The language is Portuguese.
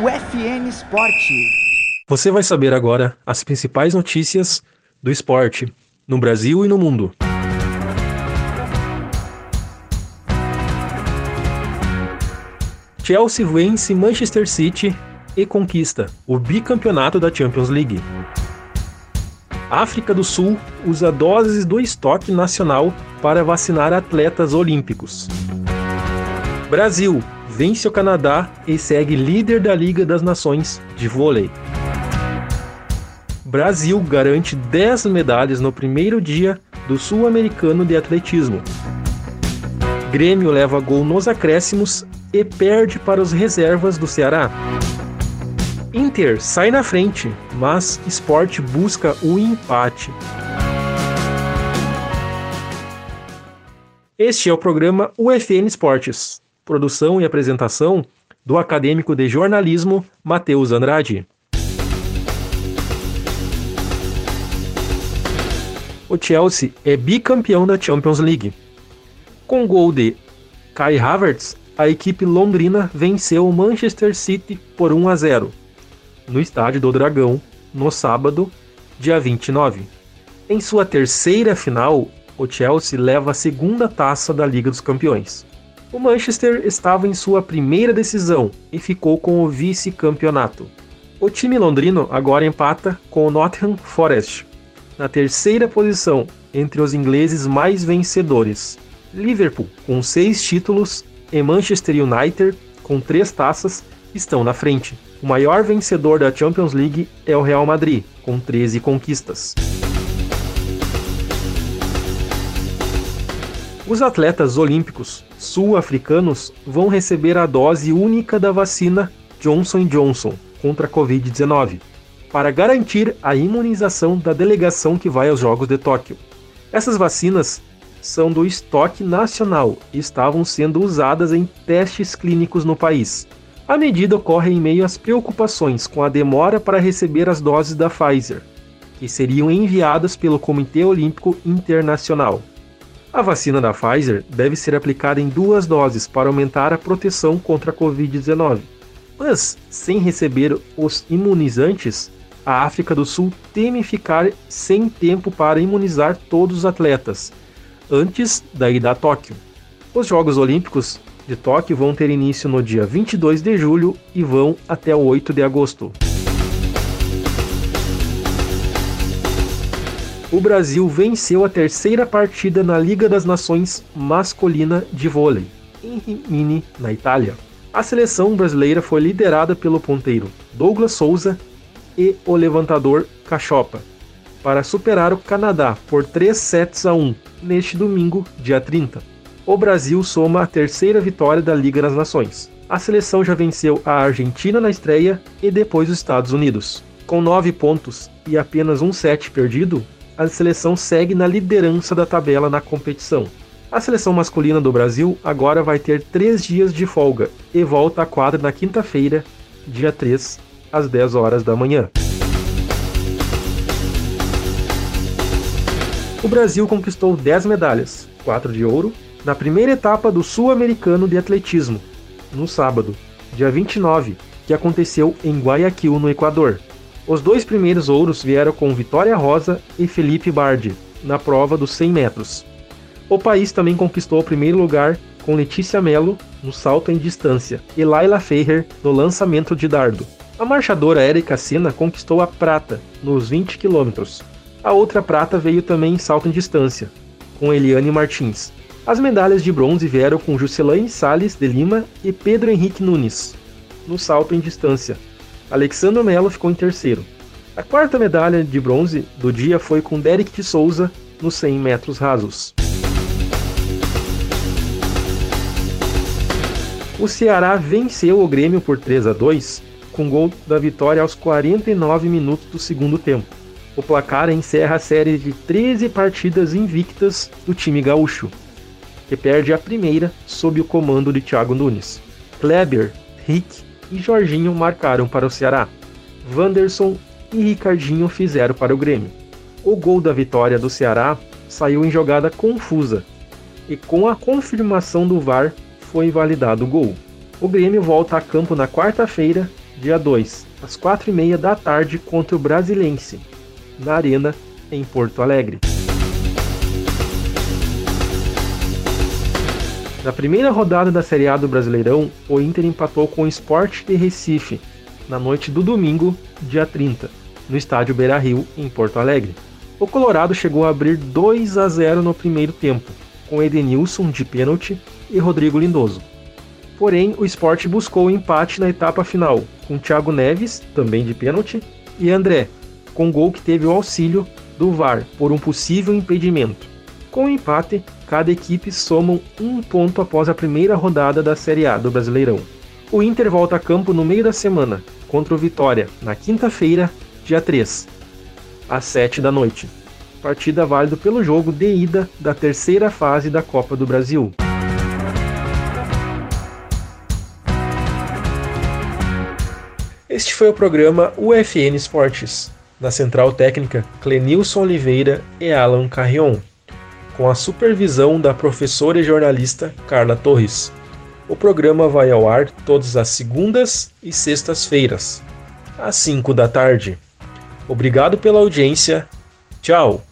no FN Esporte. Você vai saber agora as principais notícias do esporte no Brasil e no mundo. Chelsea vence Manchester City e conquista o bicampeonato da Champions League. África do Sul usa doses do estoque nacional para vacinar atletas olímpicos. Brasil vence o Canadá e segue líder da Liga das Nações de vôlei. Brasil garante 10 medalhas no primeiro dia do Sul-Americano de Atletismo. Grêmio leva gol nos acréscimos e perde para os reservas do Ceará. Inter sai na frente, mas Sport busca o empate. Este é o programa UFN Esportes, produção e apresentação do acadêmico de jornalismo Matheus Andrade. O Chelsea é bicampeão da Champions League. Com gol de Kai Havertz, a equipe londrina venceu o Manchester City por 1 a 0 no estádio do Dragão no sábado, dia 29. Em sua terceira final, o Chelsea leva a segunda taça da Liga dos Campeões. O Manchester estava em sua primeira decisão e ficou com o vice-campeonato. O time londrino agora empata com o Nottingham Forest, na terceira posição entre os ingleses mais vencedores. Liverpool, com seis títulos, e Manchester United, com três taças, estão na frente. O maior vencedor da Champions League é o Real Madrid, com 13 conquistas. Os atletas olímpicos sul-africanos vão receber a dose única da vacina Johnson Johnson contra a Covid-19, para garantir a imunização da delegação que vai aos Jogos de Tóquio. Essas vacinas são do estoque nacional e estavam sendo usadas em testes clínicos no país. A medida ocorre em meio às preocupações com a demora para receber as doses da Pfizer, que seriam enviadas pelo Comitê Olímpico Internacional. A vacina da Pfizer deve ser aplicada em duas doses para aumentar a proteção contra a Covid-19. Mas, sem receber os imunizantes, a África do Sul teme ficar sem tempo para imunizar todos os atletas antes da ida a Tóquio. Os Jogos Olímpicos de Tóquio vão ter início no dia 22 de julho e vão até o 8 de agosto. O Brasil venceu a terceira partida na Liga das Nações masculina de vôlei, em Rimini, na Itália. A seleção brasileira foi liderada pelo ponteiro Douglas Souza e o levantador Cachopa, para superar o Canadá por 3 sets a 1 neste domingo, dia 30. O Brasil soma a terceira vitória da Liga das Nações. A seleção já venceu a Argentina na estreia e depois os Estados Unidos. Com 9 pontos e apenas um set perdido, a seleção segue na liderança da tabela na competição. A seleção masculina do Brasil agora vai ter 3 dias de folga e volta à quadra na quinta-feira, dia 3, às 10 horas da manhã. O Brasil conquistou 10 medalhas, 4 de ouro, na primeira etapa do Sul-Americano de Atletismo, no sábado, dia 29, que aconteceu em Guayaquil, no Equador. Os dois primeiros ouros vieram com Vitória Rosa e Felipe Bardi, na prova dos 100 metros. O país também conquistou o primeiro lugar com Letícia Melo no salto em distância e Laila Ferrer no lançamento de dardo. A marchadora Érica Sena conquistou a prata nos 20 quilômetros, a outra prata veio também em salto em distância, com Eliane Martins. As medalhas de bronze vieram com Juscelane Sales de Lima e Pedro Henrique Nunes, no salto em distância. Alexandre Melo ficou em terceiro. A quarta medalha de bronze do dia foi com Derek de Souza nos 100 metros rasos. O Ceará venceu o Grêmio por 3 a 2, com gol da vitória aos 49 minutos do segundo tempo. O placar encerra a série de 13 partidas invictas do time gaúcho, que perde a primeira sob o comando de Thiago Nunes. Kleber, Rick e Jorginho marcaram para o Ceará. Wanderson e Ricardinho fizeram para o Grêmio. O gol da vitória do Ceará saiu em jogada confusa e com a confirmação do VAR foi invalidado o gol. O Grêmio volta a campo na quarta-feira dia 2, às 4h30 da tarde contra o Brasilense, na Arena, em Porto Alegre. Na primeira rodada da Série A do Brasileirão, o Inter empatou com o Sport de Recife, na noite do domingo, dia 30, no estádio Beira-Rio, em Porto Alegre. O Colorado chegou a abrir 2 a 0 no primeiro tempo, com Edenilson de pênalti e Rodrigo Lindoso. Porém, o Sport buscou o empate na etapa final, com Thiago Neves, também de pênalti, e André, com gol que teve o auxílio do VAR por um possível impedimento. Com o empate, cada equipe somam um ponto após a primeira rodada da Série A do Brasileirão. O Inter volta a campo no meio da semana, contra o Vitória, na quinta-feira, dia 3, às 7 da noite. Partida válida pelo jogo de ida da terceira fase da Copa do Brasil. Este foi o programa UFN Esportes, na central técnica Clenilson Oliveira e Alan Carrion, com a supervisão da professora e jornalista Carla Torres. O programa vai ao ar todas as segundas e sextas-feiras, às 5 da tarde. Obrigado pela audiência. Tchau!